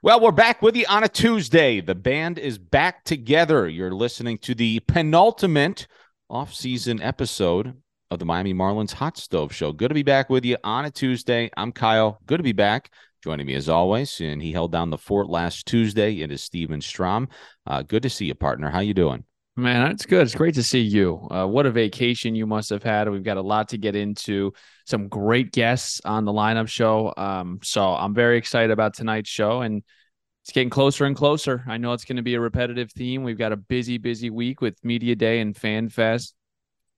Well, we're back with you on a Tuesday. The band is back together. You're listening to the penultimate off-season episode of the Miami Marlins Hot Stove Show. Good to be back with you on a Tuesday. I'm Kyle. Good to be back. Joining me as always, and he held down the fort last Tuesday. It is Stephen Strom. Uh, good to see you, partner. How you doing? Man, it's good. It's great to see you. Uh, what a vacation you must have had. We've got a lot to get into. Some great guests on the lineup show. Um, so I'm very excited about tonight's show, and it's getting closer and closer. I know it's going to be a repetitive theme. We've got a busy, busy week with Media Day and Fan Fest.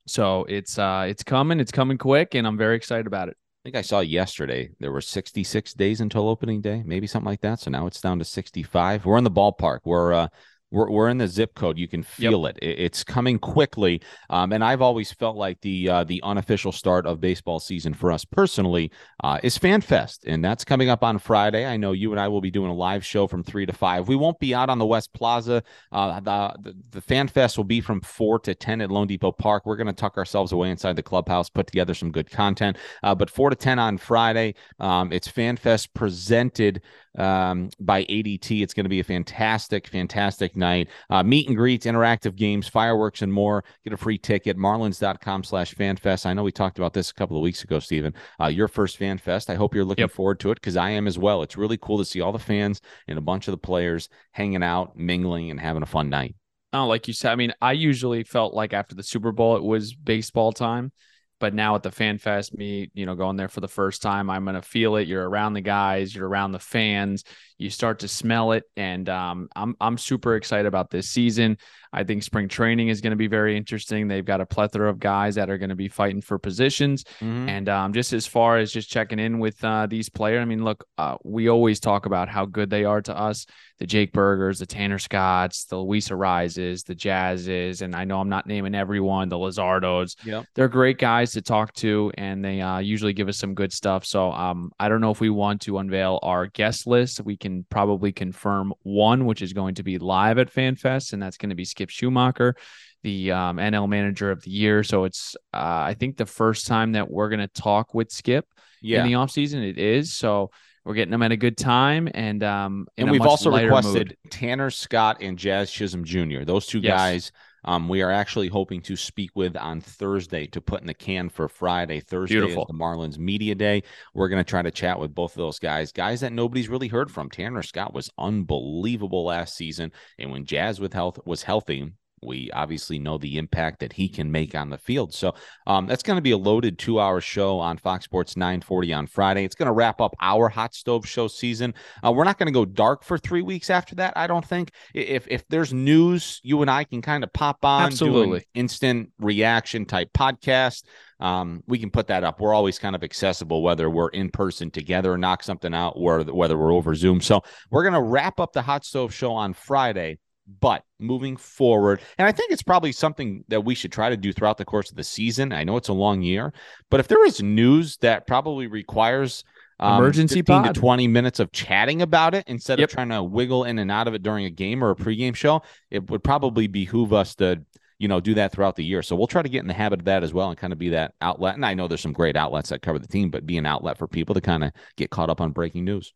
So it's uh, it's coming. It's coming quick, and I'm very excited about it. I think I saw yesterday there were 66 days until opening day, maybe something like that. So now it's down to 65. We're in the ballpark. We're uh, we're, we're in the zip code. You can feel yep. it. It's coming quickly. Um, and I've always felt like the uh, the unofficial start of baseball season for us personally uh, is FanFest, and that's coming up on Friday. I know you and I will be doing a live show from three to five. We won't be out on the West Plaza. Uh, the, the the FanFest will be from four to ten at loanDepot Park. We're going to tuck ourselves away inside the clubhouse, put together some good content. Uh, but four to ten on Friday, um, it's FanFest presented um, by ADT. It's going to be a fantastic, fantastic night. Uh, meet and greets, interactive games, fireworks, and more. Get a free ticket. Marlins.com slash fanfest. I know we talked about this a couple of weeks ago, Stephen. Uh, your first fan fest. I hope you're looking yep. forward to it because I am as well. It's really cool to see all the fans and a bunch of the players hanging out, mingling, and having a fun night. Oh, like you said, I mean, I usually felt like after the Super Bowl, it was baseball time. But now at the Fan Fest meet, you know, going there for the first time, I'm to feel it. You're around the guys, you're around the fans, you start to smell it. And um, I'm, I'm super excited about this season. I think spring training is going to be very interesting. They've got a plethora of guys that are going to be fighting for positions. Mm-hmm. And um, just as far as just checking in with uh, these players, I mean, look, uh, we always talk about how good they are to us the Jake Burgers, the Tanner Scotts, the Luis Arraezes, the Jazzes. And I know I'm not naming everyone, the Luzardos. Yep. They're great guys to talk to, and they uh, usually give us some good stuff. So um, I don't know if we want to unveil our guest list. We can probably confirm one, which is going to be live at FanFest, and that's going to be Skip Schumaker, the um, NL Manager of the Year. So it's, uh, I think, the first time that we're going to talk with Skip yeah. in the offseason. It is. So we're getting them at a good time, and um, and we've also requested mood. Tanner Scott and Jazz Chisholm Jr. Those two yes. guys. Um, we are actually hoping to speak with on Thursday to put in the can for Friday. Thursday Beautiful. is the Marlins Media Day. We're going to try to chat with both of those guys, guys that nobody's really heard from. Tanner Scott was unbelievable last season, and when Jazz with health was healthy, we obviously know the impact that he can make on the field. So um, that's going to be a loaded two hour show on Fox Sports 940 on Friday. It's going to wrap up our hot stove show season. Uh, we're not going to go dark for three weeks after that. I don't think if, if there's news, you and I can kind of pop on, absolutely instant reaction type podcast. Um, we can put that up. We're always kind of accessible, whether we're in person together knock something out, or whether we're over Zoom. So we're going to wrap up the hot stove show on Friday but moving forward, and I think it's probably something that we should try to do throughout the course of the season. I know it's a long year, but if there is news that probably requires um, emergency 15 pod. to 20 minutes of chatting about it instead yep. of trying to wiggle in and out of it during a game or a pregame show, it would probably behoove us to you know, do that throughout the year. So we'll try to get in the habit of that as well and kind of be that outlet. And I know there's some great outlets that cover the team, but be an outlet for people to kind of get caught up on breaking news.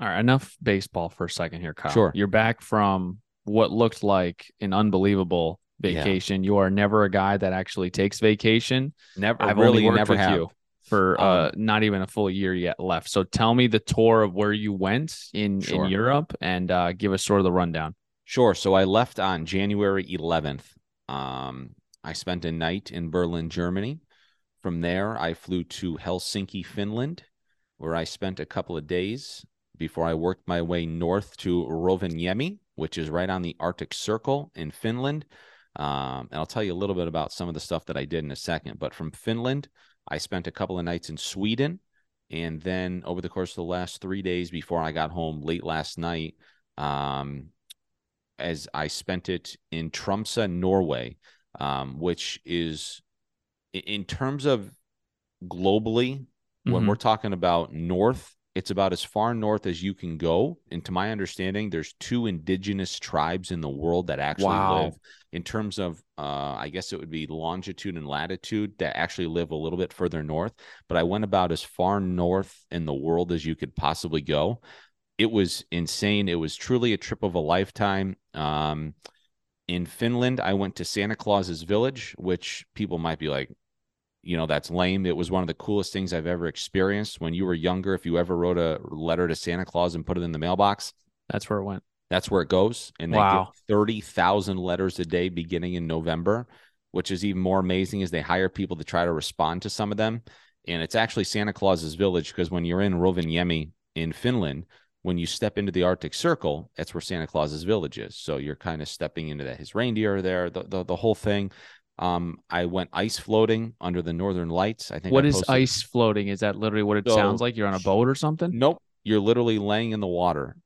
All right, enough baseball for a second here, Kyle. Sure. You're back from what looked like an unbelievable vacation. Yeah. You are never a guy that actually takes vacation. Never. I've really only worked never with have. you for uh, um, uh, not even a full year yet left. So tell me the tour of where you went in sure. in Europe and uh, give us sort of the rundown. Sure. So I left on January 11th. Um, I spent a night in Berlin, Germany. From there, I flew to Helsinki, Finland, where I spent a couple of days before I worked my way north to Rovaniemi, which is right on the Arctic Circle in Finland. Um, and I'll tell you a little bit about some of the stuff that I did in a second. But from Finland, I spent a couple of nights in Sweden. And then over the course of the last three days before I got home late last night, um, as I spent it in Tromsø, Norway, um, which is in terms of globally, mm-hmm. when we're talking about north, it's about as far north as you can go. And to my understanding, there's two indigenous tribes in the world that actually wow. live in terms of, uh, I guess it would be longitude and latitude that actually live a little bit further north. But I went about as far north in the world as you could possibly go. it was insane. It was truly a trip of a lifetime. Um, in Finland, I went to Santa Claus's village, which people might be like, you know, that's lame. It was one of the coolest things I've ever experienced. When you were younger, if you ever wrote a letter to Santa Claus and put it in the mailbox, that's where it went. That's where it goes. And they wow. get 30,000 letters a day beginning in November, which is even more amazing is they hire people to try to respond to some of them. And it's actually Santa Claus's village because when you're in Rovaniemi in Finland, when you step into the Arctic Circle, that's where Santa Claus's village is. So you're kind of stepping into that. His reindeer are there, the, the, the whole thing. Um, I went ice floating under the Northern Lights. I think. What is ice floating? Is that literally what it so, sounds like? You're on a boat or something? Nope. You're literally laying in the water.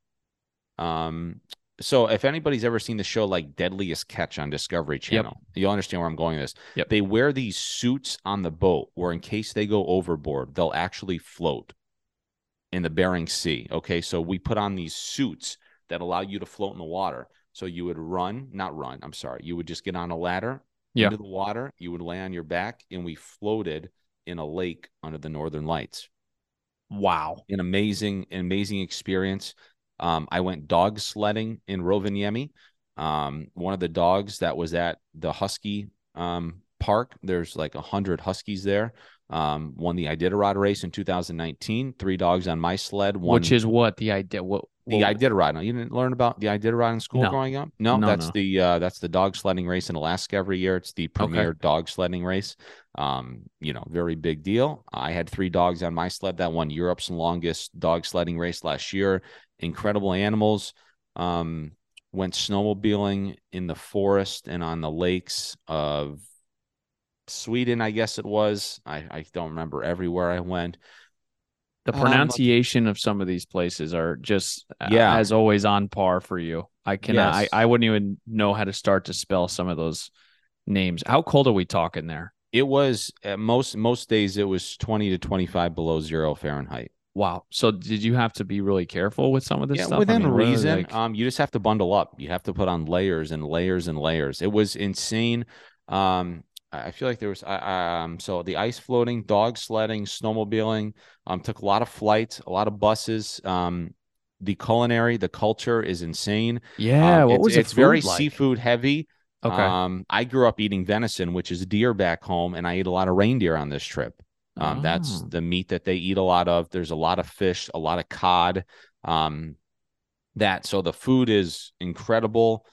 Um, so if anybody's ever seen the show like Deadliest Catch on Discovery Channel, yep. you'll understand where I'm going with this. Yep. They wear these suits on the boat where in case they go overboard, they'll actually float in the Bering Sea. Okay. So we put on these suits that allow you to float in the water. So you would run, not run, I'm sorry. You would just get on a ladder yeah. into the water. You would lay on your back, and we floated in a lake under the northern lights. Wow. An amazing, an amazing experience. Um, I went dog sledding in Rovaniemi. Um, one of the dogs that was at the Husky um, park, there's like a hundred Huskies there. Um, won the Iditarod race in 2019. Three dogs on my sled. One, Which is what the idea. What the well, Iditarod. You didn't learn about the Iditarod in school no. growing up? No, no that's no. the uh, that's the dog sledding race in Alaska every year. It's the premier okay. dog sledding race. Um, you know, very big deal. I had three dogs on my sled that won Europe's longest dog sledding race last year. Incredible animals. Um, went snowmobiling in the forest and on the lakes of Sweden, I guess it was. I, I don't remember everywhere I went. The um, pronunciation um, of some of these places are just uh, yeah, as always on par for you. I can yes. I, I wouldn't even know how to start to spell some of those names. How cold are we talking there? It was uh, most most days it was 20 to 25 below 0 Fahrenheit. Wow. So did you have to be really careful with some of this yeah, stuff? Within I mean, reason, like... um, you just have to bundle up. You have to put on layers and layers and layers. It was insane. Um, I feel like there was um so the ice floating, dog sledding, snowmobiling. Um, took a lot of flights, a lot of buses. Um, the culinary, the culture is insane. Yeah, um, what it's, was it's very like? seafood heavy. Okay. Um, I grew up eating venison, which is deer back home, and I ate a lot of reindeer on this trip. Um, oh. that's the meat that they eat a lot of. There's a lot of fish, a lot of cod. Um, that so the food is incredible.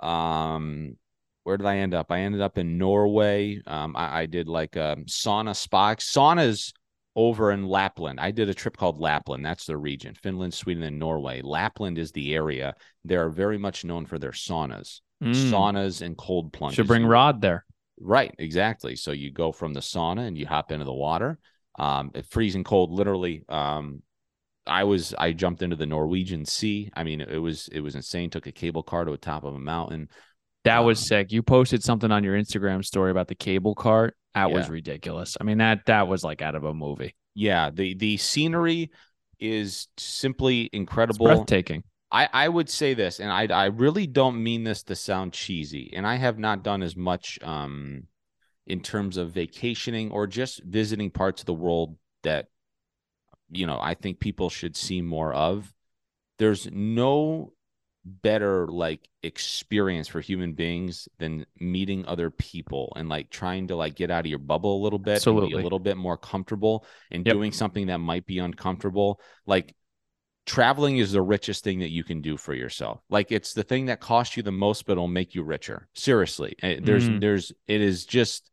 Um, where did I end up? I ended up in Norway. Um, I, I, did like a sauna spa. Saunas over in Lapland. I did a trip called Lapland. That's the region Finland, Sweden, and Norway. Lapland is the area. They're very much known for their saunas, mm. saunas, and cold plunges. Should bring Rod there. Right, exactly. So you go from the sauna and you hop into the water. Um, it's freezing cold, literally. Um, I was I jumped into the Norwegian Sea. I mean, it was it was insane. Took a cable car to the top of a mountain. That was um, sick. You posted something on your Instagram story about the cable cart. That yeah. was ridiculous. I mean that that was like out of a movie. Yeah, the the scenery is simply incredible, it's breathtaking. I I would say this, and I I really don't mean this to sound cheesy, and I have not done as much um in terms of vacationing or just visiting parts of the world that you know I think people should see more of. There's no better like experience for human beings than meeting other people and like trying to like get out of your bubble a little bit Absolutely. a little bit more comfortable and yep. doing something that might be uncomfortable like traveling is the richest thing that you can do for yourself like it's the thing that costs you the most but it'll make you richer seriously eh, there's mm. there's it is just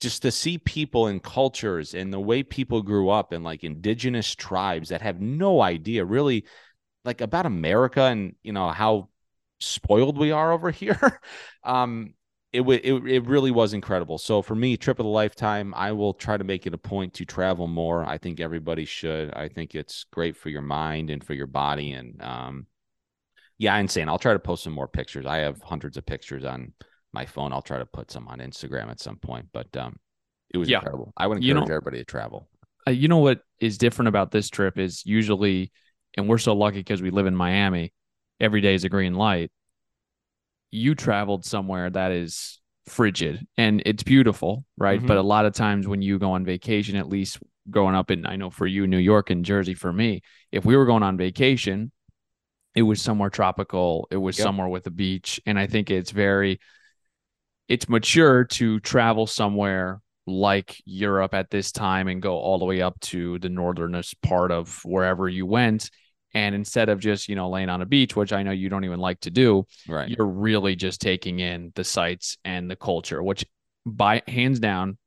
just to see people and cultures and the way people grew up and like indigenous tribes that have no idea really like about America and you know how spoiled we are over here. um, it, w- it it really was incredible. So for me, trip of the lifetime. I will try to make it a point to travel more. I think everybody should. I think it's great for your mind and for your body. And um, yeah, insane. I'll try to post some more pictures. I have hundreds of pictures on my phone. I'll try to put some on Instagram at some point. But um, it was yeah. incredible. I would encourage you know, everybody to travel. Uh, you know what is different about this trip is usually and we're so lucky because we live in Miami. Every day is a green light. You traveled somewhere that is frigid and it's beautiful, right? Mm-hmm. But a lot of times when you go on vacation, at least growing up in, I know for you, New York and Jersey, for me, if we were going on vacation, it was somewhere tropical. It was Yep. somewhere with a beach. And I think it's very, it's mature to travel somewhere like Europe at this time and go all the way up to the northernest part of wherever you went. And instead of just, you know, laying on a beach, which I know you don't even like to do, Right. you're really just taking in the sights and the culture, which by hands down,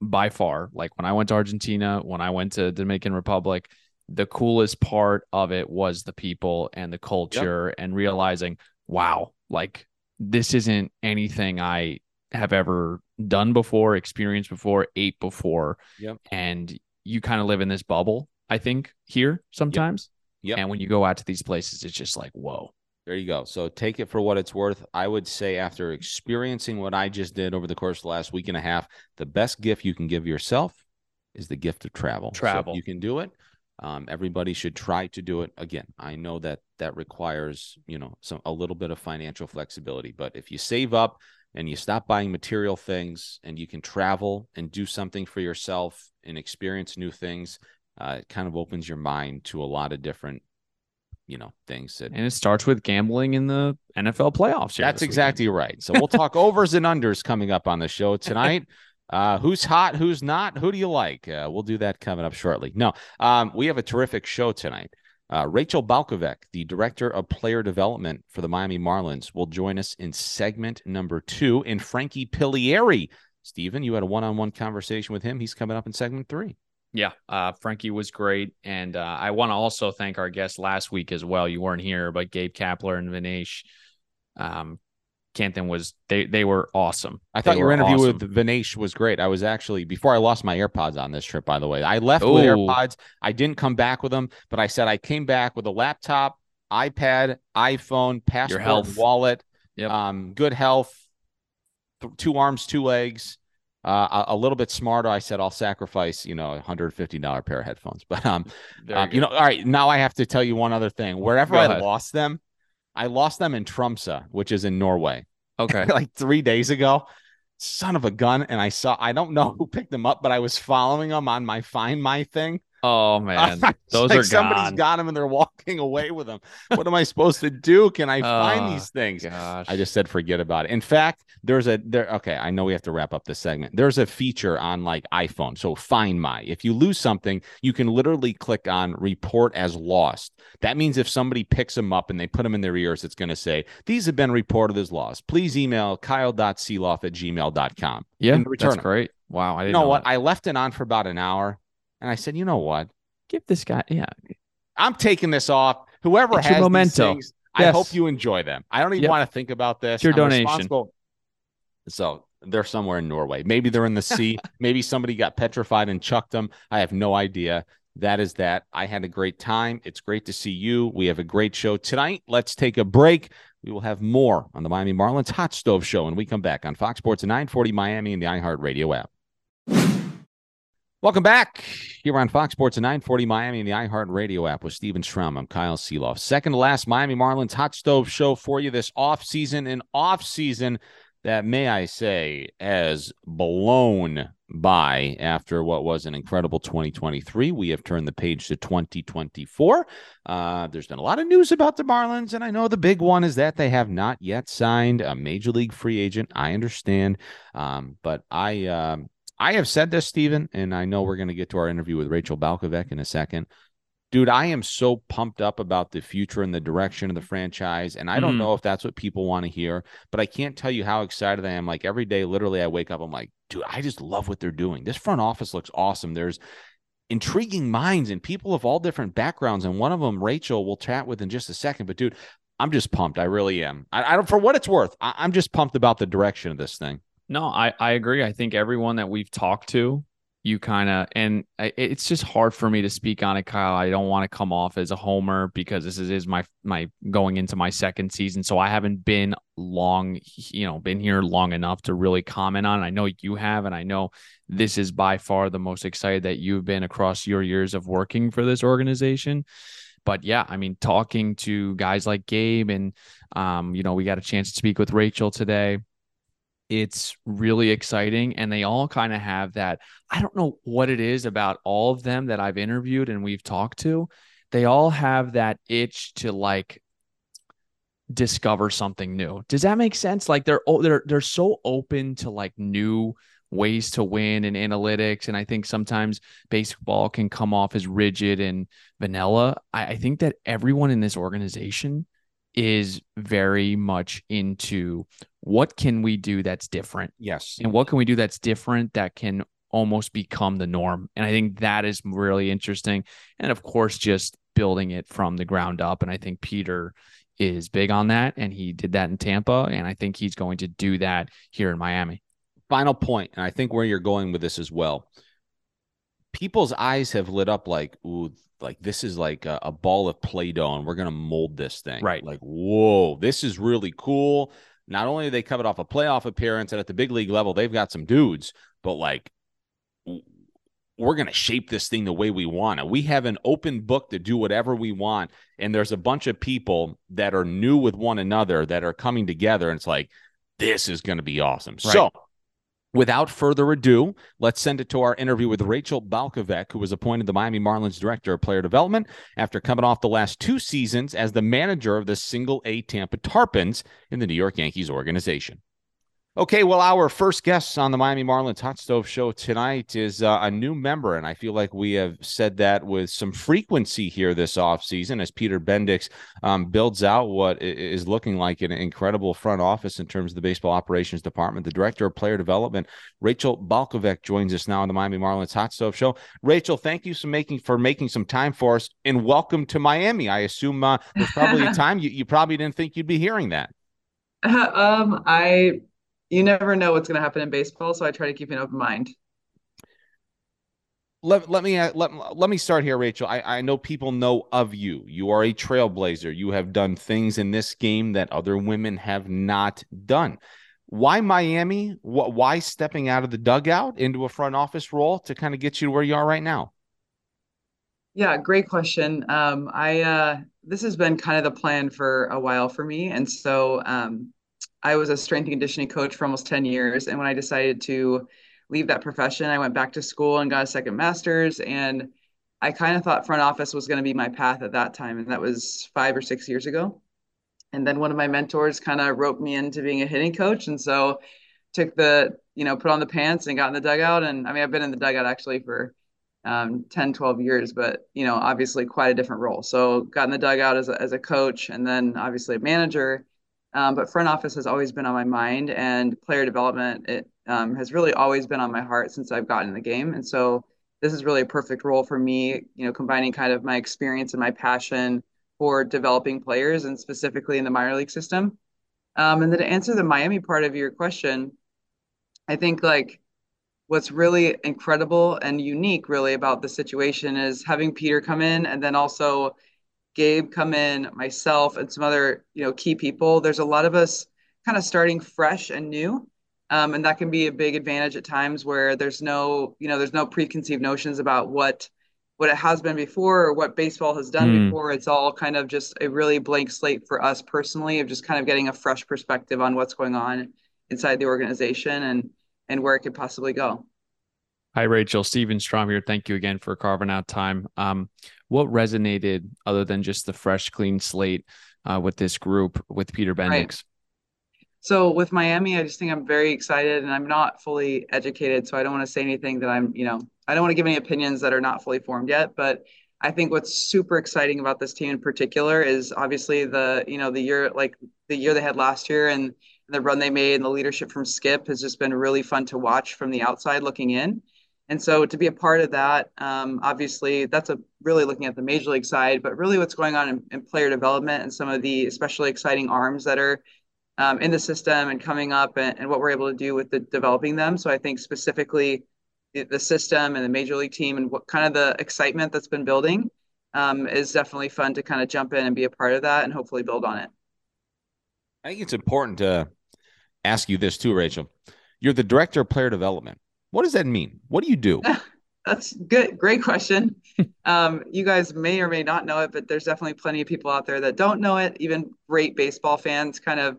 by far, like when I went to Argentina, when I went to Dominican Republic, the coolest part of it was the people and the culture and realizing, wow, like this isn't anything I have ever done before, experienced before, ate before. Yep. And you kind of live in this bubble, I think, here sometimes. Yep. And when you go out to these places, it's just like, whoa. There you go. So take it for what it's worth. I would say after experiencing what I just did over the course of the last week and a half, the best gift you can give yourself is the gift of travel. So Travel. you can do it. Um, everybody should try to do it. Again, I know that that requires you know some a little bit of financial flexibility, but if you save up and you stop buying material things and you can travel and do something for yourself and experience new things, uh, it kind of opens your mind to a lot of different you know things that And it starts with gambling in the NFL playoffs. here that's exactly right. So we'll talk overs and unders coming up on the show tonight. Uh, who's hot? Who's not? Who do you like? Uh, we'll do that coming up shortly. No, um, we have a terrific show tonight. Uh, Rachel Balkovec, the director of player development for the Miami Marlins, will join us in segment number two. And Frankie Piliere, Stephen, you had a one-on-one conversation with him. He's coming up in segment three. Yeah, uh, Frankie was great, and uh, I want to also thank our guest last week as well. You weren't here, but Gabe Kapler and Vinesh, um, Canton was they they were awesome. I thought They your interview awesome. with Vinesh was great. I was actually before I lost my AirPods on this trip. By the way, I left with Ooh. AirPods. I didn't come back with them, but I said I came back with a laptop, iPad, iPhone, passport, wallet, Yep. um, good health, th- two arms, two legs. Uh, a, a little bit smarter. I said I'll sacrifice, you know, a hundred fifty dollar pair of headphones. But um, Very um, you know, all right. Now I have to tell you one other thing. Wherever Go I ahead. lost them, I lost them in Tromsø, which is in Norway okay. like three days ago. Son of a gun. And I saw, I don't know who picked them up, but I was following them on my Find My thing. Oh man, those like are somebody's gone. got them and they're walking away with them. What am I supposed to do? Can I find Oh, these things? Gosh, I just said forget about it. In fact, there's a there. Okay, I know we have to wrap up this segment. There's a feature on like iPhone. So Find My. If you lose something, you can literally click on Report as lost. That means if somebody picks them up and they put them in their ears, it's going to say these have been reported as lost. Please email kyle.sielaff at gmail.com. yeah, return that's 'em. great. Wow, I didn't know know what? that. I left it on for about an hour, and I said, you know what? Give this guy, yeah, I'm taking this off. Whoever It's has these things, I hope you enjoy them. I don't even Yep. want to think about this. It's your I'm donation. So they're somewhere in Norway. Maybe they're in the sea. Maybe somebody got petrified and chucked them. I have no idea. That is that. I had a great time. It's great to see you. We have a great show tonight. Let's take a break. We will have more on the Miami Marlins Hot Stove Show when we come back on Fox Sports 940 Miami and the iHeartRadio app. Welcome back here on Fox Sports at 940 Miami and the iHeartRadio app with Stephen Strom. I'm Kyle Sielaff. Second to last Miami Marlins hot stove show for you this off season. An off season that, may I say, has blown by after what was an incredible 2023. We have turned the page to 2024. Uh, there's been a lot of news about the Marlins, and I know the big one is that they have not yet signed a major league free agent. I understand, um, but I. Um, I have said this, Stephen, and I know we're going to get to our interview with Rachel Balkovec in a second. Dude, I am so pumped up about the future and the direction of the franchise. And I don't Mhm. know if that's what people want to hear, but I can't tell you how excited I am. Like every day, literally, I wake up, I'm like, dude, I just love what they're doing. This front office looks awesome. There's intriguing minds and people of all different backgrounds. And one of them, Rachel, we'll chat with in just a second. But dude, I'm just pumped. I really am. I, I don't, for what it's worth, I, I'm just pumped about the direction of this thing. No, I, I agree. I think everyone that we've talked to, you kind of, and it's just hard for me to speak on it, Kyle. I don't want to come off as a homer because this is, is my my going into my second season, so I haven't been long, you know, been here long enough to really comment on. it. I know you have, and I know this is by far the most excited that you've been across your years of working for this organization. But yeah, I mean, talking to guys like Gabe, and um, you know, we got a chance to speak with Rachel today it's really exciting and they all kind of have that i don't know what it is about all of them that i've interviewed and we've talked to they all have that itch to like discover something new. Does that make sense? Like they're they're they're so open to like new ways to win and analytics. And I think sometimes baseball can come off as rigid and vanilla. I, I think that everyone in this organization is very much into what can we do that's different? Yes. And what can we do that's different that can almost become the norm? And I think that is really interesting. And of course, just building it from the ground up. And I think Peter is big on that. And he did that in Tampa. And I think he's going to do that here in Miami. Final point, and I think where you're going with this as well. People's eyes have lit up like, ooh, like this is like a, a ball of Play-Doh, and we're gonna mold this thing. Right. Like, whoa, this is really cool. Not only are they covered off a playoff appearance, and at the big league level, they've got some dudes, but like we're going to shape this thing the way we want it. We have an open book to do whatever we want. And there's a bunch of people that are new with one another that are coming together. And it's like, this is going to be awesome. Right. So, Without further ado, let's send it to our interview with Rachel Balkovec, who was appointed the Miami Marlins Director of Player Development after coming off the last two seasons as the manager of the single A Tampa Tarpons in the New York Yankees organization. Okay, well, our first guest on the Miami Marlins Hot Stove Show tonight is uh, a new member, and I feel like we have said that with some frequency here this offseason as Peter Bendix um, builds out what is looking like an incredible front office in terms of the baseball operations department. The director of player development, Rachel Balkovec, joins us now on the Miami Marlins Hot Stove Show. Rachel, thank you so making for making some time for us, and welcome to Miami. I assume uh, there's probably a time you, you probably didn't think you'd be hearing that. um, I you never know what's going to happen in baseball, so I try to keep an open mind. Let, let me uh, let, let me start here, Rachel. I, I know people know of you. You are a trailblazer. You have done things in this game that other women have not done. Why Miami? What Why stepping out of the dugout into a front office role to kind of get you to where you are right now? Yeah, great question. Um, I uh, this has been kind of the plan for a while for me, and so um, I was a strength and conditioning coach for almost 10 years. And when I decided to leave that profession, I went back to school and got a second master's. And I kind of thought front office was going to be my path at that time. And that was five or six years ago. And then one of my mentors kind of roped me into being a hitting coach. And so took the, you know, put on the pants and got in the dugout. And I mean, I've been in the dugout actually for um, 10, 12 years, but, you know, obviously quite a different role. So got in the dugout as a, as a coach and then obviously a manager um, but front office has always been on my mind, and player development it um, has really always been on my heart since I've gotten in the game. And so this is really a perfect role for me. You know, combining kind of my experience and my passion for developing players, and specifically in the minor league system. Um, and then to answer the Miami part of your question, I think like what's really incredible and unique really about the situation is having Peter come in and then also Gabe come in, myself, and some other you know key people. There's a lot of us kind of starting fresh and new, um, and that can be a big advantage at times where there's no you know there's no preconceived notions about what what it has been before or what baseball has done mm. before. It's all kind of just a really blank slate for us personally of just kind of getting a fresh perspective on what's going on inside the organization and and where it could possibly go. Hi, Rachel. Stephen Strom here. Thank you again for carving out time. Um, what resonated other than just the fresh, clean slate uh, with this group with Peter Bendix? Right. So with Miami, I just think I'm very excited, and I'm not fully educated, so I don't want to say anything that I'm, you know, I don't want to give any opinions that are not fully formed yet. But I think what's super exciting about this team in particular is obviously the, you know, the year like the year they had last year and the run they made and the leadership from Skip has just been really fun to watch from the outside looking in. And so to be a part of that, um, obviously, that's a really looking at the major league side, but really what's going on in, in player development and some of the especially exciting arms that are um, in the system and coming up and, and, what we're able to do with the developing them. So I think specifically the, the, system and the major league team and what kind of the excitement that's been building um, is definitely fun to kind of jump in and be a part of that and hopefully build on it. I think it's important to ask you this too, Rachel. You're the director of player development what does that mean? What do you do? That's good. Great question. um, you guys may or may not know it, but there's definitely plenty of people out there that don't know it. Even great baseball fans kind of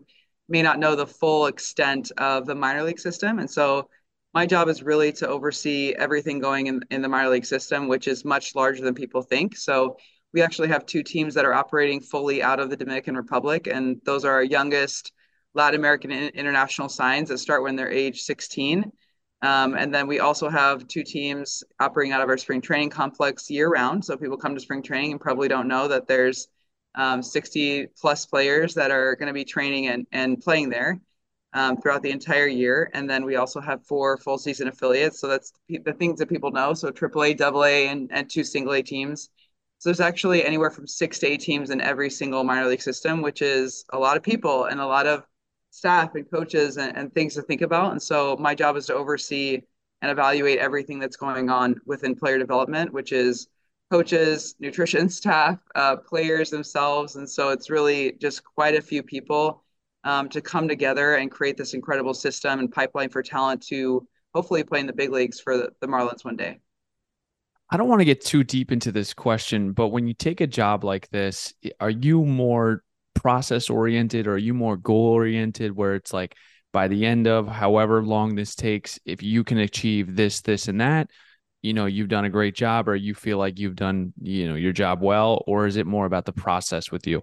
may not know the full extent of the minor league system. And so my job is really to oversee everything going in, in the minor league system, which is much larger than people think. So we actually have two teams that are operating fully out of the Dominican Republic, and those are our youngest Latin American international signs that start when they're age 16. Um, and then we also have two teams operating out of our spring training complex year round. So people come to spring training and probably don't know that there's um, 60 plus players that are going to be training and, and playing there um, throughout the entire year. And then we also have four full season affiliates. So that's the things that people know. So AAA, AA, and, and two single A teams. So there's actually anywhere from six to eight teams in every single minor league system, which is a lot of people and a lot of staff and coaches and, and things to think about. And so my job is to oversee and evaluate everything that's going on within player development, which is coaches, nutrition staff, uh, players themselves. And so it's really just quite a few people um, to come together and create this incredible system and pipeline for talent to hopefully play in the big leagues for the, the Marlins one day. I don't want to get too deep into this question, but when you take a job like this, are you more process oriented or are you more goal oriented where it's like by the end of however long this takes, if you can achieve this, this, and that, you know, you've done a great job or you feel like you've done, you know, your job well, or is it more about the process with you?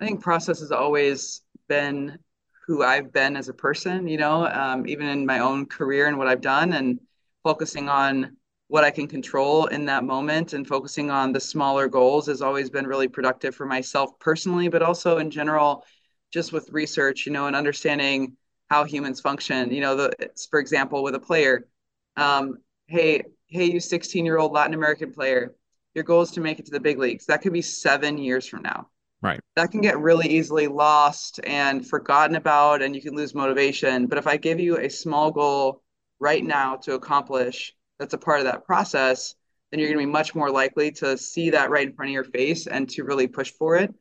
I think process has always been who I've been as a person, you know, um, even in my own career and what I've done and focusing on what I can control in that moment and focusing on the smaller goals has always been really productive for myself personally, but also in general, just with research, you know, and understanding how humans function. You know, the for example, with a player, um, hey, hey, you 16 year old Latin American player, your goal is to make it to the big leagues. That could be seven years from now. Right. That can get really easily lost and forgotten about, and you can lose motivation. But if I give you a small goal right now to accomplish, that's a part of that process, then you're going to be much more likely to see that right in front of your face and to really push for it.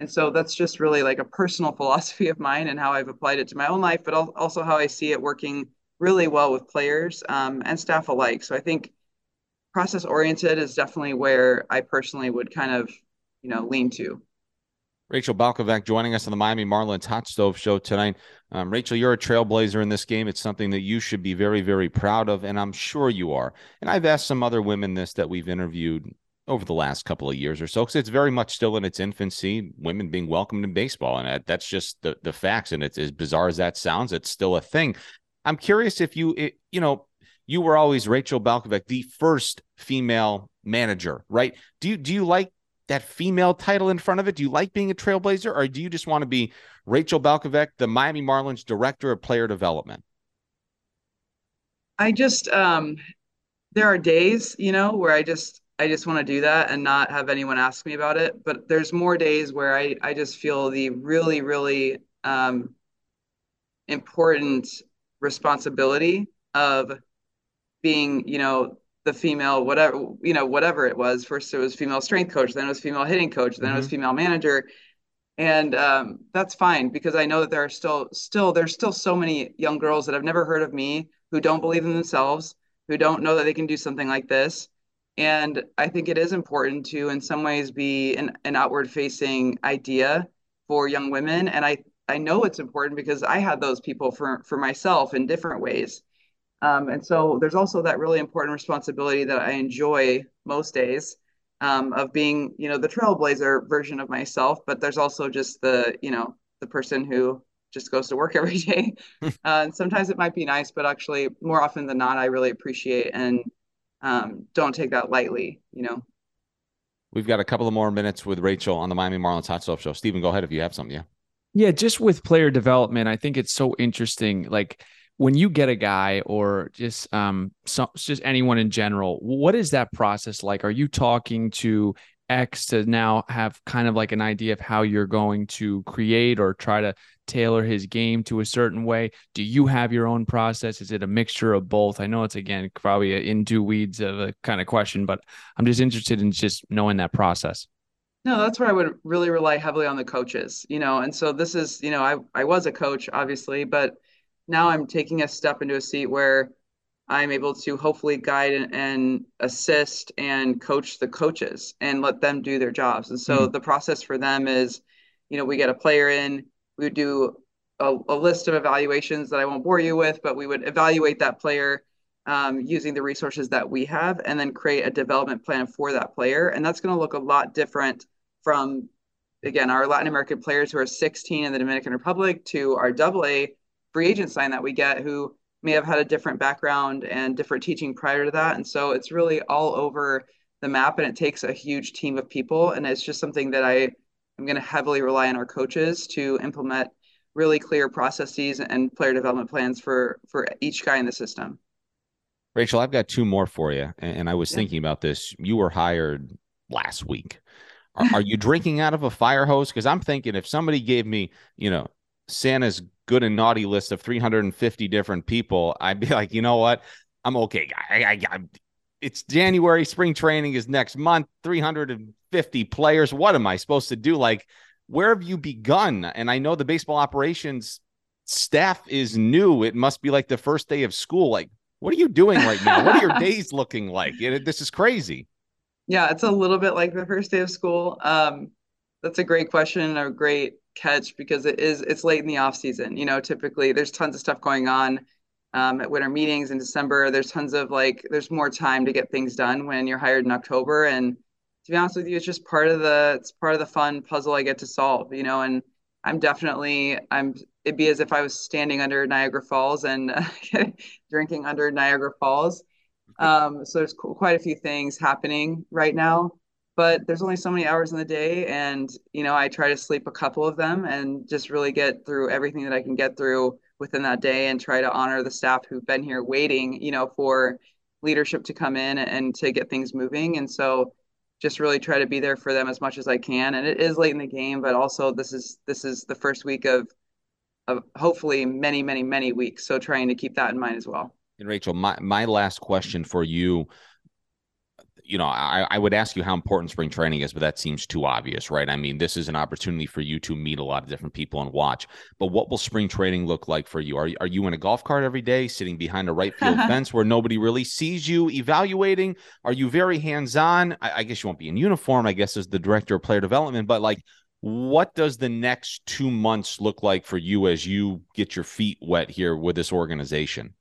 And so that's just really like a personal philosophy of mine and how I've applied it to my own life, but also how I see it working really well with players um, and staff alike. So I think process oriented is definitely where I personally would kind of, you know, lean to. Rachel Balkovec joining us on the Miami Marlins Hot Stove Show tonight. Um, Rachel, you're a trailblazer in this game. It's something that you should be very, very proud of, and I'm sure you are. And I've asked some other women this that we've interviewed over the last couple of years or so, because it's very much still in its infancy. Women being welcomed in baseball, and that's just the the facts. And it's as bizarre as that sounds, it's still a thing. I'm curious if you, it, you know, you were always Rachel Balkovec, the first female manager, right? Do you do you like that female title in front of it? Do you like being a trailblazer or do you just want to be Rachel Balkovec, the Miami Marlins director of player development? I just um there are days, you know, where I just I just want to do that and not have anyone ask me about it, but there's more days where I I just feel the really really um important responsibility of being, you know, the female whatever you know whatever it was first it was female strength coach then it was female hitting coach then mm-hmm. it was mm-hmm. female manager and um, that's fine because i know that there are still still there's still so many young girls that have never heard of me who don't believe in themselves who don't know that they can do something like this and i think it is important to in some ways be an, an outward facing idea for young women and i i know it's important because i had those people for for myself in different ways um, and so there's also that really important responsibility that I enjoy most days um, of being, you know, the trailblazer version of myself. But there's also just the, you know, the person who just goes to work every day. uh, and sometimes it might be nice, but actually, more often than not, I really appreciate and um, don't take that lightly, you know. We've got a couple of more minutes with Rachel on the Miami Marlins Hot Stove Show. Stephen, go ahead if you have something. Yeah. Yeah, just with player development, I think it's so interesting. Like when you get a guy or just um some just anyone in general what is that process like? Are you talking to x to now have kind of like an idea of how you're going to create or try to tailor his game to a certain way? Do you have your own process? Is it a mixture of both? I know it's again probably into weeds of a kind of question but i'm just interested in just knowing that process. No, that's where I would really rely heavily on the coaches, you know. And so this is, you know, I I was a coach obviously, but now I'm taking a step into a seat where I'm able to hopefully guide and, and assist and coach the coaches and let them do their jobs. And so mm-hmm. the process for them is, you know, we get a player in, we do a, a, list of evaluations that I won't bore you with, but we would evaluate that player um, using the resources that we have and then create a development plan for that player. And that's going to look a lot different from, again, our Latin American players who are 16 in the Dominican Republic to our double A free agent sign that we get who may have had a different background and different teaching prior to that. And so it's really all over the map and it takes a huge team of people. And it's just something that I am going to heavily rely on our coaches to implement really clear processes and player development plans for for each guy in the system. Rachel, I've got two more for you. And I was yeah. thinking about this. You were hired last week. Are, are you drinking out of a fire hose? Because I'm thinking if somebody gave me, you know, Santa's good and naughty list of 350 different people, I'd be like, you know what? I'm okay. I, I, I, it's January. Spring training is next month. 350 players. What am I supposed to do? Like, where have you begun? And I know the baseball operations staff is new. It must be like the first day of school. Like, what are you doing right now? what are your days looking like? It, this is crazy. Yeah, it's a little bit like the first day of school. Um, that's a great question, a great catch because it is it's late in the off season. You know, typically there's tons of stuff going on um, at winter meetings in December. There's tons of like there's more time to get things done when you're hired in October. And to be honest with you, it's just part of the it's part of the fun puzzle I get to solve. You know, and I'm definitely I'm it'd be as if I was standing under Niagara Falls and uh, drinking under Niagara Falls. Um, so there's quite a few things happening right now, but there's only so many hours in the day, and you know I try to sleep a couple of them and just really get through everything that I can get through within that day, and try to honor the staff who've been here waiting, you know, for leadership to come in and to get things moving. And so just really try to be there for them as much as I can. And it is late in the game, but also this is this is the first week of of hopefully many, many, many weeks. So trying to keep that in mind as well. And Rachel, my my last question for you. You know, I, I would ask you how important spring training is, but that seems too obvious, right? I mean, this is an opportunity for you to meet a lot of different people and watch. But what will spring training look like for you? Are, are you in a golf cart every day, sitting behind a right field fence where nobody really sees you evaluating? Are you very hands on? I, I guess you won't be in uniform, I guess, as the director of player development, but like, what does the next two months look like for you as you get your feet wet here with this organization?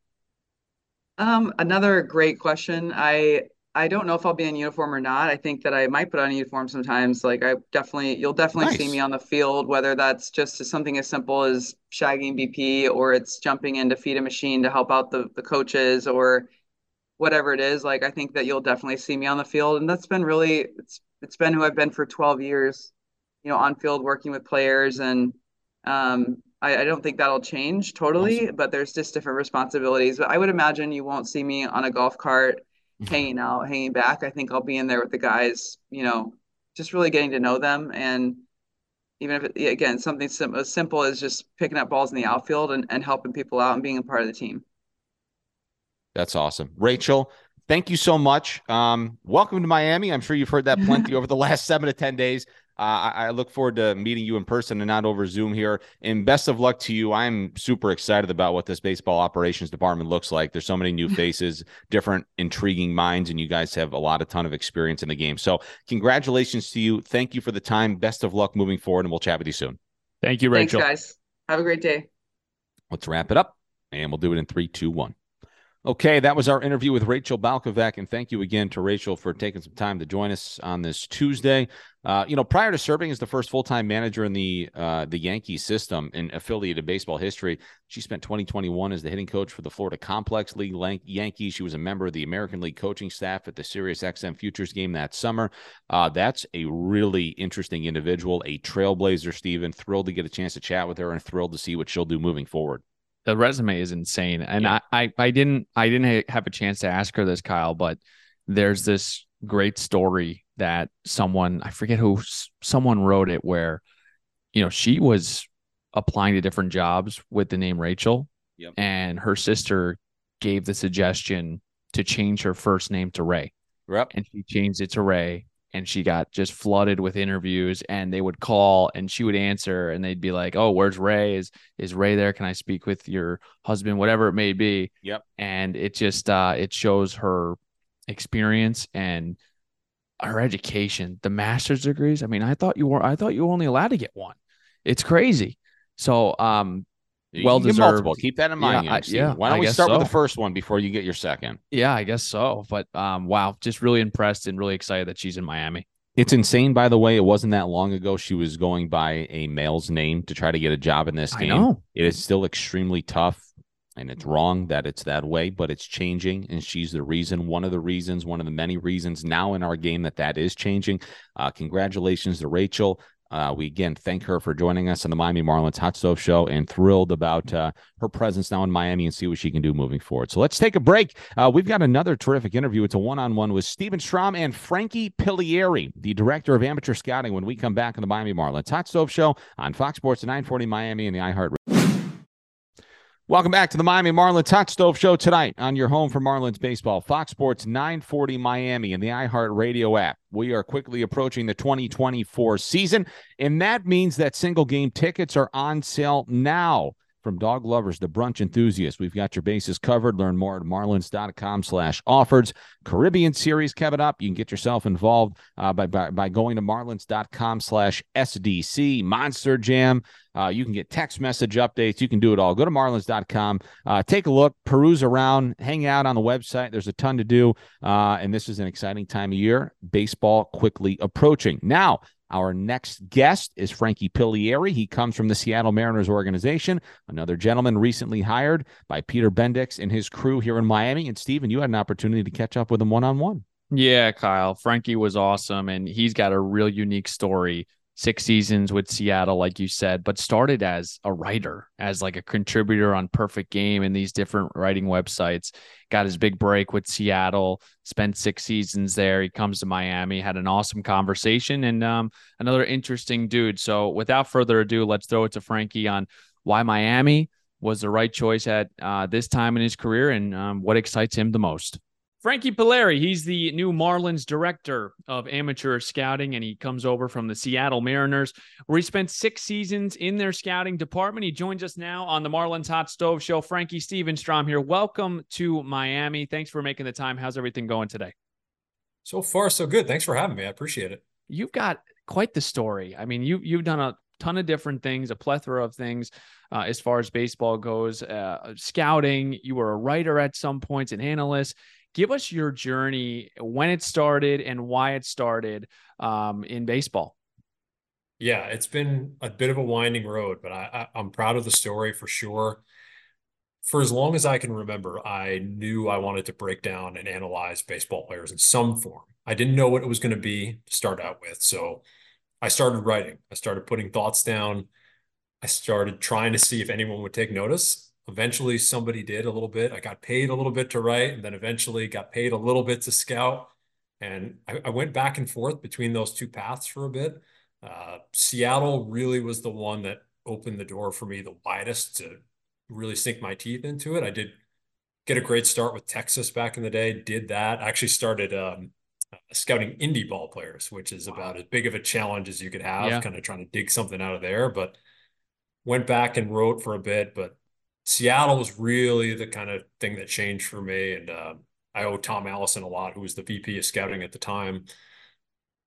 Um, another great question. I I don't know if I'll be in uniform or not. I think that I might put on a uniform sometimes. Like I definitely, you'll definitely nice. see me on the field, whether that's just something as simple as shagging BP or it's jumping in to feed a machine to help out the the coaches or whatever it is. Like I think that you'll definitely see me on the field, and that's been really it's it's been who I've been for 12 years you know, on field working with players. And um, I, I, don't think that'll change totally, awesome. but there's just different responsibilities. But I would imagine you won't see me on a golf cart hanging out, hanging back. I think I'll be in there with the guys, you know, just really getting to know them. And even if, it, again, something sim- as simple as just picking up balls in the outfield and, and helping people out and being a part of the team. That's awesome. Rachel, thank you so much. Um, welcome to Miami. I'm sure you've heard that plenty over the last seven to 10 days. Uh, I, I, look forward to meeting you in person and not over Zoom here. And best of luck to you. I'm super excited about what this baseball operations department looks like. There's so many new faces, different intriguing minds, and you guys have a lot, a ton of experience in the game. So, congratulations to you. Thank you for the time. Best of luck moving forward, and we'll chat with you soon. Thank you, Rachel. Thanks, guys. Have a great day. Let's wrap it up, and we'll do it in three, two, one. Okay, that was our interview with Rachel Balkovec, and thank you again to Rachel for taking some time to join us on this Tuesday. Uh, you know, prior to serving as the first full-time manager in the uh, the Yankee system in affiliated baseball history, she spent 2021 as the hitting coach for the Florida Complex League Yankees. She was a member of the American League coaching staff at the Sirius XM Futures game that summer. Uh, that's a really interesting individual, a trailblazer. Stephen, thrilled to get a chance to chat with her, and thrilled to see what she'll do moving forward the resume is insane. And yeah. I, I, I didn't, I didn't have a chance to ask her this, Kyle, but there's this great story that someone, I forget who, someone wrote it where, you know, she was applying to different jobs with the name Rachel, yep. and her sister gave the suggestion to change her first name to Ray. Yep. And she changed it to Ray and she got just flooded with interviews and they would call and she would answer and they'd be like oh where's ray? Is is ray there? Can i speak with your husband? Whatever it may be. Yep. And it just uh it shows her experience and her education the master's degrees. I mean i thought you were i thought you were only allowed to get one. It's crazy. So um well deserved. Keep that in mind. Yeah, I, yeah Why don't I we start so. with the first one before you get your second? Yeah, I guess so. But um, wow, just really impressed and really excited that she's in Miami. It's insane, by the way. It wasn't that long ago she was going by a male's name to try to get a job in this I game. know. It is still extremely tough, and it's wrong that it's that way, but it's changing, and she's the reason, one of the reasons, one of the many reasons now in our game that that is changing. Uh, congratulations to Rachel. Uh, we again thank her for joining us on the Miami Marlins Hot Stove Show and thrilled about uh, her presence now in Miami and see what she can do moving forward. So let's take a break. Uh, we've got another terrific interview. It's a one on one with Stephen Strom and Frankie Piliere, the director of amateur scouting, when we come back on the Miami Marlins Hot Stove Show on Fox Sports 940 Miami and the iHeart. Welcome back to the Miami Marlins Hot Stove Show tonight on your home for Marlins baseball, Fox Sports 940 Miami and the iHeart Radio app. We are quickly approaching the 2024 season, and that means that single game tickets are on sale now. From dog lovers to brunch enthusiasts, we've got your bases covered. Learn more at marlins.com slash offers. Caribbean Series coming up. You can get yourself involved uh, by, by, by going to marlins.com slash SDC. Monster Jam. Uh, you can get text message updates. You can do it all. Go to marlins.com. Uh, take a look, peruse around, hang out on the website. There's a ton to do. Uh, and this is an exciting time of year. Baseball quickly approaching. Now, our next guest is Frankie Piliere. He comes from the Seattle Mariners organization, another gentleman recently hired by Peter Bendix and his crew here in Miami. And Stephen, you had an opportunity to catch up with him one on one. Yeah, Kyle. Frankie was awesome, and he's got a real unique story. Six seasons with Seattle, like you said, but started as a writer, as like a contributor on Perfect Game and these different writing websites. Got his big break with Seattle, spent six seasons there. He comes to Miami, had an awesome conversation, and um, another interesting dude. So, without further ado, let's throw it to Frankie on why Miami was the right choice at uh, this time in his career and um, what excites him the most. Frankie Piliere, he's the new Marlins director of amateur scouting, and he comes over from the Seattle Mariners, where he spent six seasons in their scouting department. He joins us now on the Marlins Hot Stove Show. Frankie Stephen Strom here. Welcome to Miami. Thanks for making the time. How's everything going today? So far, so good. Thanks for having me. I appreciate it. You've got quite the story. I mean, you you've done a ton of different things, a plethora of things uh, as far as baseball goes. Uh, scouting, you were a writer at some points, an analyst give us your journey when it started and why it started um, in baseball. Yeah it's been a bit of a winding road but I, I, i'm proud of the story for sure. For as long as i can remember i knew i wanted to break down and analyze baseball players in some form. I didn't know what it was going to be to start out with so i started writing. I started putting thoughts down. I started trying to see if anyone would take notice Eventually, somebody did a little bit. I got paid a little bit to write, and then eventually got paid a little bit to scout. And I, I went back and forth between those two paths for a bit. Uh, Seattle really was the one that opened the door for me the widest to really sink my teeth into it. I did get a great start with Texas back in the day. Did that. I actually started um, scouting indie ball players, which is wow. about as big of a challenge as you could have, yeah. kind of trying to dig something out of there. But went back and wrote for a bit, but Seattle was really the kind of thing that changed for me. And uh, I owe Tom Allison a lot, who was the VP of scouting at the time.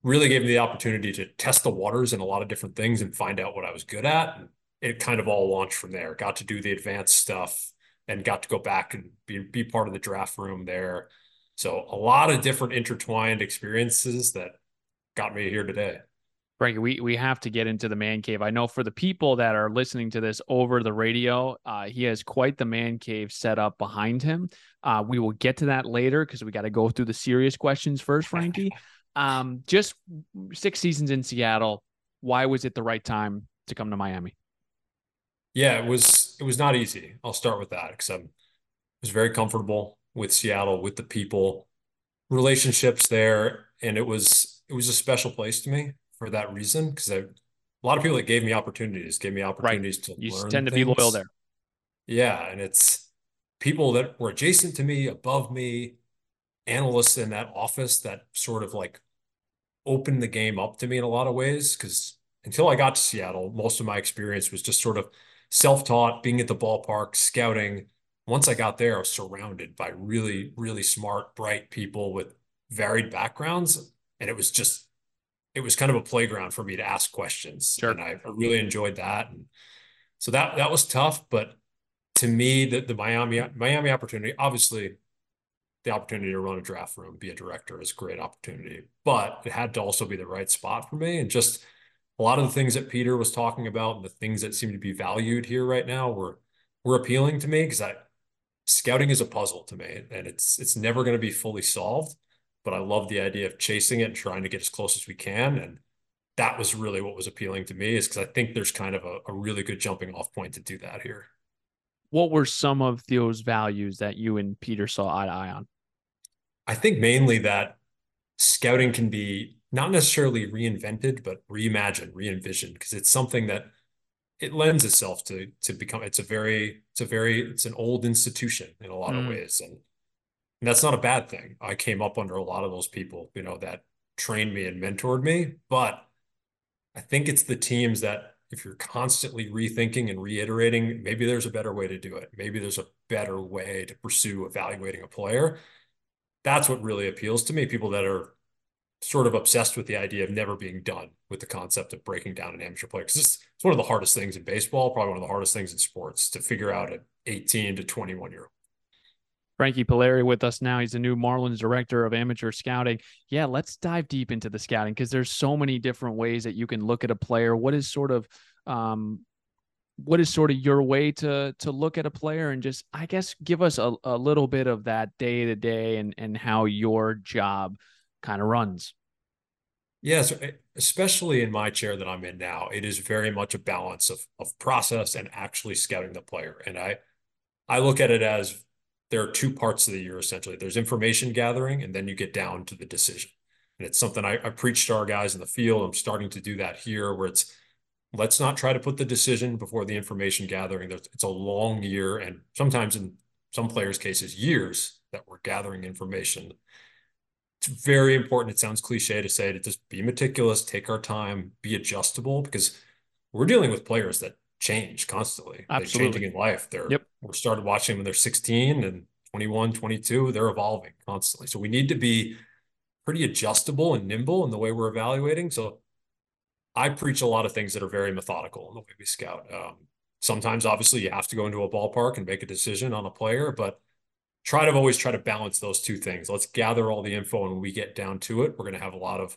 Really gave me the opportunity to test the waters in a lot of different things and find out what I was good at. And it kind of all launched from there. Got to do the advanced stuff and got to go back and be, be part of the draft room there. So a lot of different intertwined experiences that got me here today. Frankie, we, we have to get into the man cave. I know for the people that are listening to this over the radio, uh, he has quite the man cave set up behind him. Uh, we will get to that later because we got to go through the serious questions first, Frankie. Um, just six seasons in Seattle. Why was it the right time to come to Miami? Yeah, it was. It was not easy. I'll start with that because I was very comfortable with Seattle, with the people, relationships there, and it was it was a special place to me for that reason because a lot of people that gave me opportunities gave me opportunities right. to you learn tend to things. be loyal there yeah and it's people that were adjacent to me above me analysts in that office that sort of like opened the game up to me in a lot of ways because until i got to seattle most of my experience was just sort of self-taught being at the ballpark scouting once i got there i was surrounded by really really smart bright people with varied backgrounds and it was just it was kind of a playground for me to ask questions. Sure. And I really enjoyed that. And So that that was tough, but to me, the, the Miami Miami opportunity, obviously, the opportunity to run a draft room, be a director is a great opportunity, but it had to also be the right spot for me. And just a lot of the things that Peter was talking about and the things that seem to be valued here right now were were appealing to me because I scouting is a puzzle to me and it's it's never going to be fully solved. But I love the idea of chasing it and trying to get as close as we can. And that was really what was appealing to me is because I think there's kind of a, a really good jumping off point to do that here. What were some of those values that you and Peter saw eye to eye on? I think mainly that scouting can be not necessarily reinvented, but reimagined, re-envisioned, because it's something that it lends itself to to become it's a very it's a very it's an old institution in a lot mm. of ways and, and that's not a bad thing i came up under a lot of those people you know that trained me and mentored me but I think it's the teams that if you're constantly rethinking and reiterating, maybe there's a better way to do it. Maybe there's a better way to pursue evaluating a player. That's what really appeals to me. People that are sort of obsessed with the idea of never being done with the concept of breaking down an amateur player. Because it's, it's one of the hardest things in baseball, probably one of the hardest things in sports to figure out at 18 to 21 year old. Frankie Piliere with us now. He's the new Marlins director of amateur scouting. Yeah, let's dive deep into the scouting because there's so many different ways that you can look at a player. What is sort of um, what is sort of your way to to look at a player and just I guess give us a, a little bit of that day to day and and how your job kind of runs. Yes, especially in my chair that I'm in now, it is very much a balance of of process and actually scouting the player. And I I look at it as there are two parts of the year essentially. There's information gathering, and then you get down to the decision. And it's something I, I preach to our guys in the field. I'm starting to do that here, where it's let's not try to put the decision before the information gathering. It's a long year, and sometimes in some players' cases, years that we're gathering information. It's very important. It sounds cliche to say to just be meticulous, take our time, be adjustable, because we're dealing with players that change constantly. Absolutely. They're changing in life. They're yep. we started watching them when they're 16 and 21, 22. They're evolving constantly. So we need to be pretty adjustable and nimble in the way we're evaluating. So I preach a lot of things that are very methodical in the way we scout. Um, sometimes obviously you have to go into a ballpark and make a decision on a player, but try to always try to balance those two things. Let's gather all the info and when we get down to it, we're going to have a lot of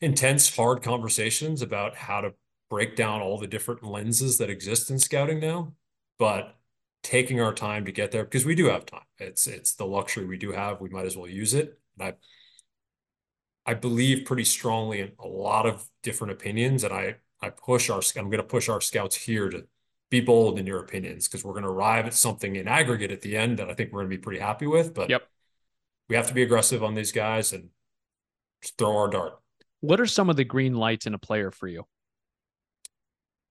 intense, hard conversations about how to break down all the different lenses that exist in scouting now, but taking our time to get there because we do have time. It's it's the luxury we do have. We might as well use it. And I I believe pretty strongly in a lot of different opinions, and I I push our I'm going to push our scouts here to be bold in your opinions because we're going to arrive at something in aggregate at the end that I think we're going to be pretty happy with. But yep. we have to be aggressive on these guys and just throw our dart. What are some of the green lights in a player for you?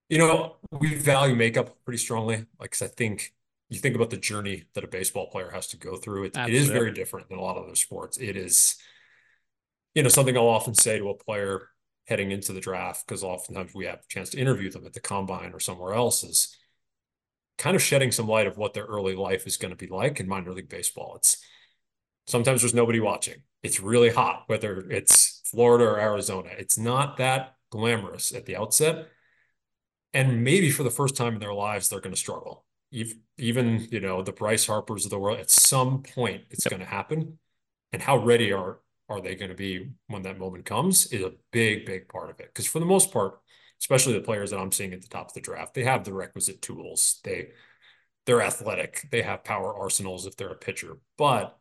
You know, we value makeup pretty strongly. Like, cause I think you think about the journey that a baseball player has to go through. It, it is very different than a lot of other sports. It is, you know, something I'll often say to a player heading into the draft, because oftentimes we have a chance to interview them at the combine or somewhere else, is kind of shedding some light of what their early life is going to be like in minor league baseball. It's sometimes there's nobody watching. It's really hot, whether it's Florida or Arizona. It's not that glamorous at the outset and maybe for the first time in their lives they're going to struggle even you know the bryce harpers of the world at some point it's yep. going to happen. And how ready are are they going to be when that moment comes is a big big part of it. Because for the most part especially the players that i'm seeing at the top of the draft they have the requisite tools. They they're athletic. They have power arsenals if they're a pitcher. But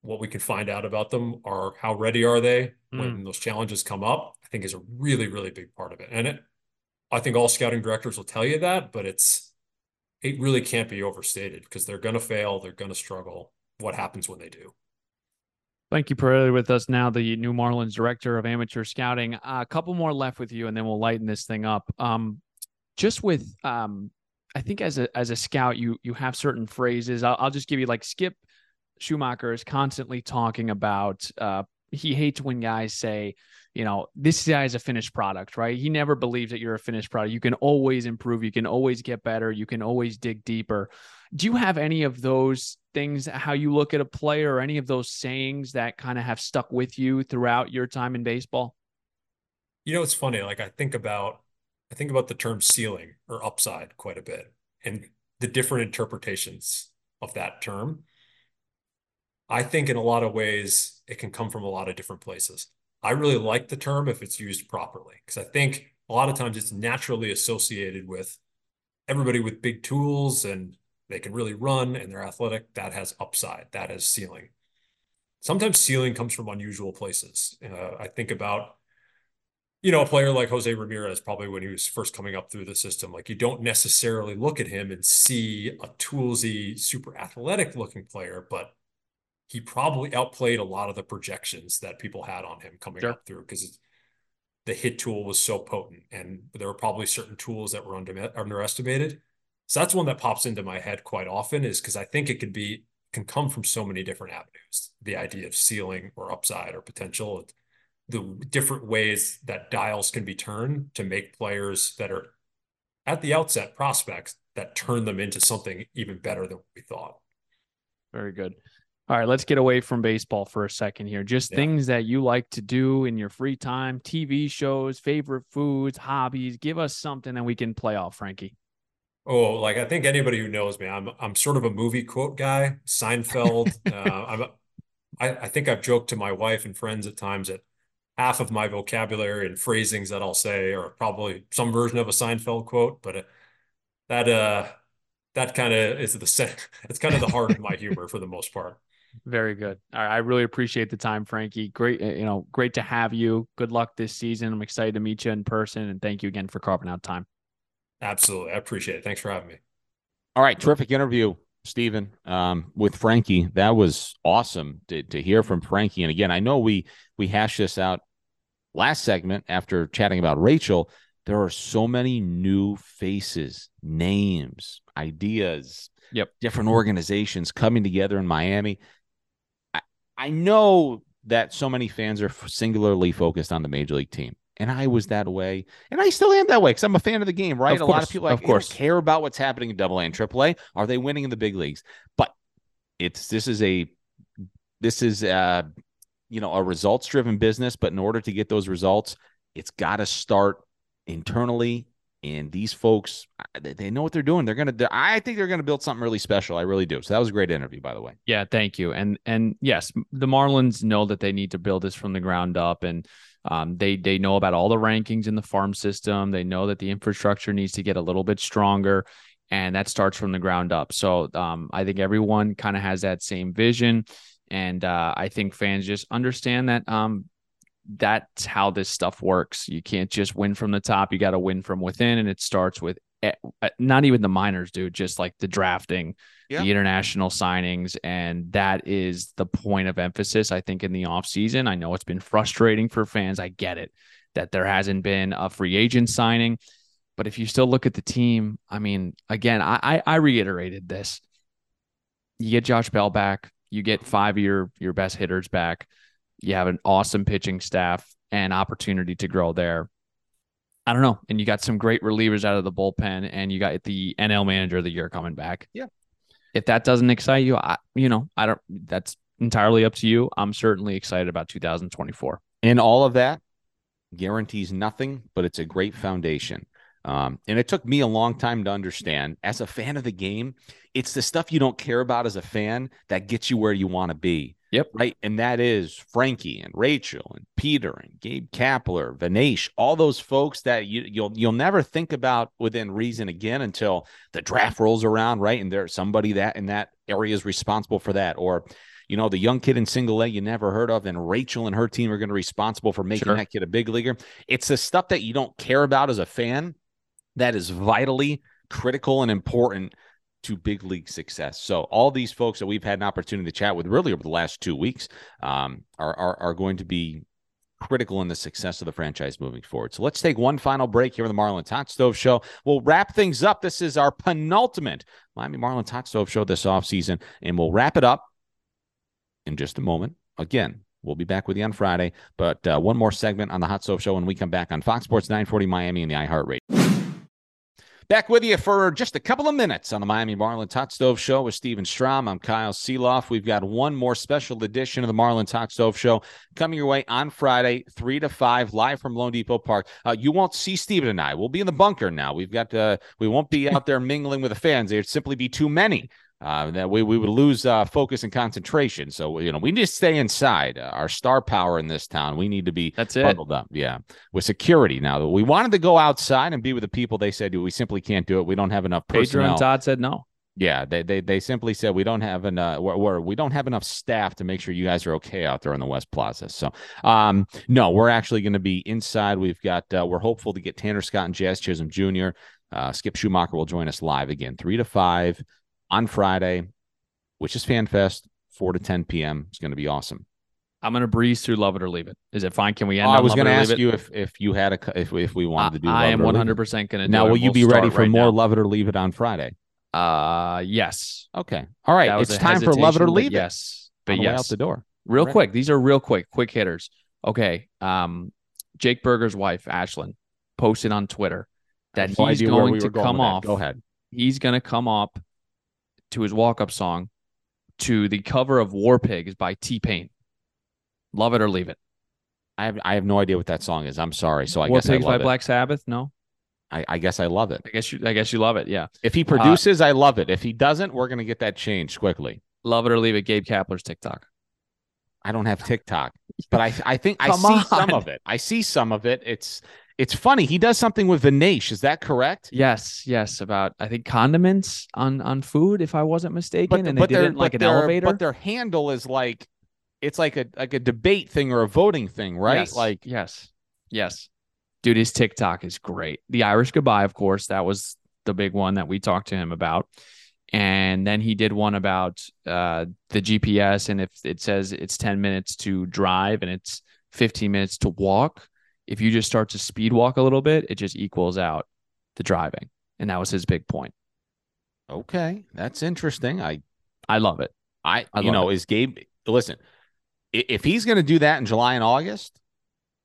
what we can find out about them are how ready are they when mm. those challenges come up i think is a really really big part of it. And it I think all scouting directors will tell you that, but it's it really can't be overstated because they're going to fail, they're going to struggle. What happens when they do? Frankie Piliere, with us now, the new Marlins director of amateur scouting. Uh, a couple more left with you, and then we'll lighten this thing up. Um, just with, um, I think as a as a scout, you you have certain phrases. I'll, I'll just give you like Skip Schumaker is constantly talking about. Uh, he hates when guys say, you know, this guy is a finished product, right? He never believes that you're a finished product. You can always improve, you can always get better, you can always dig deeper. Do you have any of those things, how you look at a player, or any of those sayings that kind of have stuck with you throughout your time in baseball? You know, it's funny. Like, I think about I think about the term ceiling or upside quite a bit and the different interpretations of that term. I think in a lot of ways it can come from a lot of different places. I really like the term if it's used properly because I think a lot of times it's naturally associated with everybody with big tools and they can really run and they're athletic. That has upside, that has ceiling. Sometimes ceiling comes from unusual places. Uh, I think about you know, a player like Jose Ramirez, probably when he was first coming up through the system, like you don't necessarily look at him and see a toolsy, super athletic looking player, but he probably outplayed a lot of the projections that people had on him coming sure. up through because the hit tool was so potent and there were probably certain tools that were under, underestimated. So that's one that pops into my head quite often is because I think it can be can come from so many different avenues. The idea of ceiling or upside or potential the different ways that dials can be turned to make players that are at the outset prospects that turn them into something even better than we thought. Very good. All right, let's get away from baseball for a second here. Just yeah. things that you like to do in your free time, TV shows, favorite foods, hobbies. Give us something that we can play off, Frankie. Oh, like I think anybody who knows me, I'm I'm sort of a movie quote guy. Seinfeld. uh, I'm, I, I think I've joked to my wife and friends at times that half of my vocabulary and phrasings that I'll say are probably some version of a Seinfeld quote, but uh, that uh that kind of is the set. It's kind of the heart of my humor for the most part. Very good. I really appreciate the time, Frankie. Great, you know, great to have you. Good luck this season. I'm excited to meet you in person, and thank you again for carving out time. Absolutely, I appreciate it. Thanks for having me. All right, terrific interview. Stephen, um, with Frankie. That was awesome to, to hear from Frankie. And again, I know we we hashed this out last segment after chatting about Rachel. There are so many new faces, names, ideas, yep, different organizations coming together in Miami. I, know that so many fans are singularly focused on the major league team and I was that way, and I still am that way because I'm a fan of the game, right? Of a course, lot of people, like, of course, care about what's happening in Double A and Triple A. Are they winning in the big leagues? But it's this is a this is uh you know a results driven business, but in order to get those results, it's got to start internally. And these folks, they know what they're doing. They're gonna. I think they're gonna build something really special. I really do. So that was a great interview, by the way. Yeah, thank you. And and yes, the Marlins know that they need to build this from the ground up, and um, they they know about all the rankings in the farm system. They know that the infrastructure needs to get a little bit stronger, and that starts from the ground up. So um, I think everyone kind of has that same vision, and uh, I think fans just understand that um, that's how this stuff works. You can't just win from the top; you got to win from within, and it starts with eh, not even the minors, dude. Just like the drafting yeah. the international signings. And that is the point of emphasis, I think, in the offseason. I know it's been frustrating for fans. I get it that there hasn't been a free agent signing. But if you still look at the team, I mean, again, I, I, I reiterated this. You get Josh Bell back, you get five of your, your best hitters back, you have an awesome pitching staff and opportunity to grow there. I don't know. And you got some great relievers out of the bullpen, and you got the NL manager of the year coming back. Yeah if that doesn't excite you, I, you know, I don't, that's entirely up to you. I'm certainly excited about 2024. And all of that guarantees nothing, but it's a great foundation. Um, and it took me a long time to understand as a fan of the game, it's the stuff you don't care about as a fan that gets you where you want to be. Yep. Right. And that is Frankie and Rachel and Peter and Gabe Kapler, Vinesh, all those folks that you, you'll you'll never think about within reason again until the draft rolls around, right? And there's somebody that in that area is responsible for that. Or, you know, the young kid in single A you never heard of, and Rachel and her team are going to be responsible for making sure. that kid a big leaguer. It's the stuff that you don't care about as a fan that is vitally critical and important to big league success. So all these folks that we've had an opportunity to chat with really over the last two weeks um, are, are, are going to be critical in the success of the franchise moving forward. So let's take one final break here on the Marlins Hot Stove Show. We'll wrap things up. This is our penultimate Miami Marlins Hot Stove Show this offseason, and we'll wrap it up in just a moment. Again, we'll be back with you on Friday, but uh, one more segment on the Hot Stove Show when we come back on Fox Sports 940 Miami and the iHeartRadio. Back with you for just a couple of minutes on the Miami Marlins Hot Stove Show with Stephen Strom. I'm Kyle Sielaff. We've got one more special edition of the Marlins Hot Stove Show coming your way on Friday, 3 to 5, live from loanDepot Park. Uh, you won't see Stephen and I. We'll be in the bunker now. We've got, uh, we won't be out there mingling with the fans. There'd simply be too many uh, that we, we would lose uh, focus and concentration. So, you know, we need to stay inside. Uh, our star power in this town, we need to be That's it. bundled up. Yeah. With security. Now, we wanted to go outside and be with the people. They said, we simply can't do it. We don't have enough Pedro personnel. and Todd said no. Yeah, they, they they simply said we don't have enough we're, we're, we don't have enough staff to make sure you guys are okay out there in the West Plaza. So, um, no, we're actually going to be inside. We've got uh, we're hopeful to get Tanner Scott and Jazz Chisholm Jr. Uh, Skip Schumaker will join us live again, three to five on Friday, which is FanFest, four to ten p.m. It's going to be awesome. I'm gonna breeze through Love It or Leave It. Is it fine? Can we end? Oh, I was going to ask you if if you had a if if we wanted to do. I am It or Leave It. 100 percent gonna do Now, will you We'll be ready for right more now. Love It or Leave It on Friday? Uh, yes. Okay, all right. It's time for Love It or Leave It. Yes, but way out yes. the door. Real Ready. quick. These are real quick, quick hitters. Okay. Um, Jake Burger's wife, Ashlyn, posted on Twitter that No he's going we to come off. Go ahead. He's going to come up to his walk up song to the cover of War Pigs by T Pain. Love it or leave it. I have I have no idea what that song is. I'm sorry. So I War guess I Pigs by love it. Black Sabbath. No, I, I guess I love it. I guess you. I guess you love it. Yeah. If he uh, produces, I love it. If he doesn't, we're gonna get that changed quickly. Love it or leave it. Gabe Kapler's TikTok. I don't have TikTok, but I I think I see some of it. I see some of it. It's it's funny. He does something with Vinesh. Is that correct? Yes, yes. About I think condiments on on food, if I wasn't mistaken, But and but they did their it in like an their- elevator. But their handle is like it's like a like a debate thing or a voting thing, right? Yes, Like yes, yes, dude. His TikTok is great. The Irish goodbye, of course, that was the big one that we talked to him about. And then he did one about uh, the GPS, and if it says it's ten minutes to drive and it's fifteen minutes to walk, if you just start to speed walk a little bit, it just equals out the driving. And that was his big point. okay, that's interesting. I I love it. I, I you know, is Gabe listen, if he's going to do that in July and August,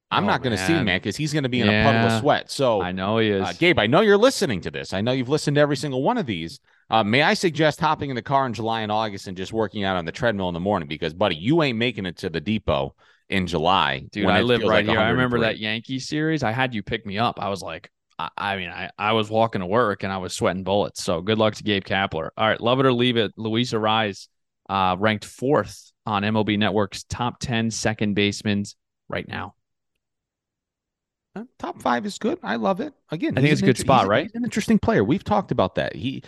I'm Oh, not going to see him, man. because he's going to be in a puddle of sweat. So, I know he is. uh, Gabe, I know you're listening to this. I know you've listened to every single one of these. Uh, may I suggest hopping in the car in July and August and just working out on the treadmill in the morning? Because, buddy, you ain't making it to the depot in July. Dude, when I live right like here. I remember that Yankee series. I had you pick me up. I was like, I, I mean, I, I was walking to work and I was sweating bullets. So good luck to Gabe Kapler. All right, love it or leave it. Luis Arraez, uh, ranked fourth on MLB Network's top 10 second basemen right now. Uh, Top five is good. I love it. Again, I think it's a an good spot, he's- right? He's an interesting player. We've talked about that. He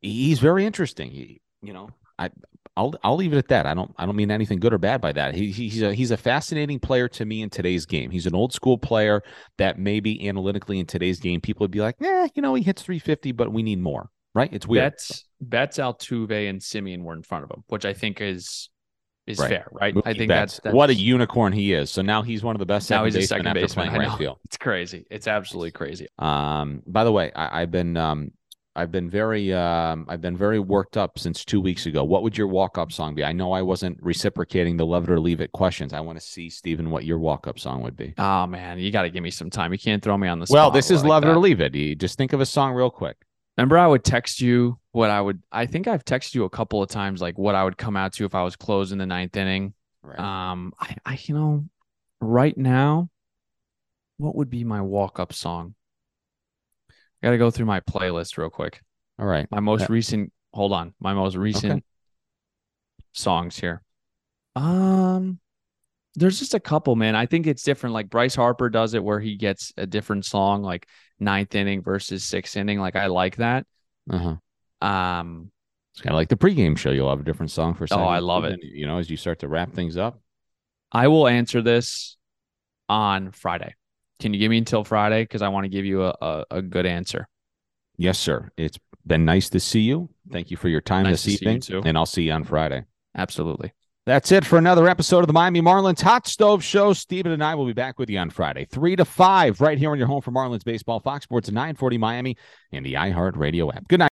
he's very interesting. He, you know, I I'll I'll leave it at that. I don't I don't mean anything good or bad by that. He, he's a he's a fascinating player to me in today's game. He's an old school player that maybe analytically in today's game people would be like, yeah, you know, he hits 350, but we need more. Right? It's weird. Betts, Betts, Altuve, and Semien were in front of him, which I think is is Right. fair, right? Mookie I think that's, that's what a unicorn he is. So now he's one of the best now he's a second after baseman. playing right field. It's crazy. It's absolutely crazy. Um, by the way, I, I've been um, I've been very um, I've been very worked up since two weeks ago. What would your walk up song be? I know I wasn't reciprocating the love it or leave it questions. I want to see Stephen what your walk up song would be. Oh man, you got to give me some time. You can't throw me on the well, this is like love it or leave it. You just think of a song real quick. Remember, I would text you what I would. I think I've texted you a couple of times, like what I would come out to if I was closing the ninth inning. Right. Um, I, I, you know, right now, what would be my walk up song? I got to go through my playlist real quick. All right. My most Yeah. recent. Hold on, my most recent songs here. Um, there's just a couple, man. I think it's different. Like Bryce Harper does it, where he gets a different song, like ninth inning versus sixth inning. Like I like that. Uh huh. Um, It's kind of like the pregame show. You'll have a different song for. Oh, I love it. You know, as you start to wrap things up. I will answer this on Friday. Can you give me until Friday? Because I want to give you a, a, a good answer. Yes, sir. It's been nice to see you. Thank you for your time Nice this to see you evening, and I'll see you on Friday. Absolutely. That's it for another episode of the Miami Marlins Hot Stove Show. Stephen and I will be back with you on Friday, 3 to 5, right here on your home for Marlins Baseball, Fox Sports 940 Miami, and the iHeartRadio app. Good night.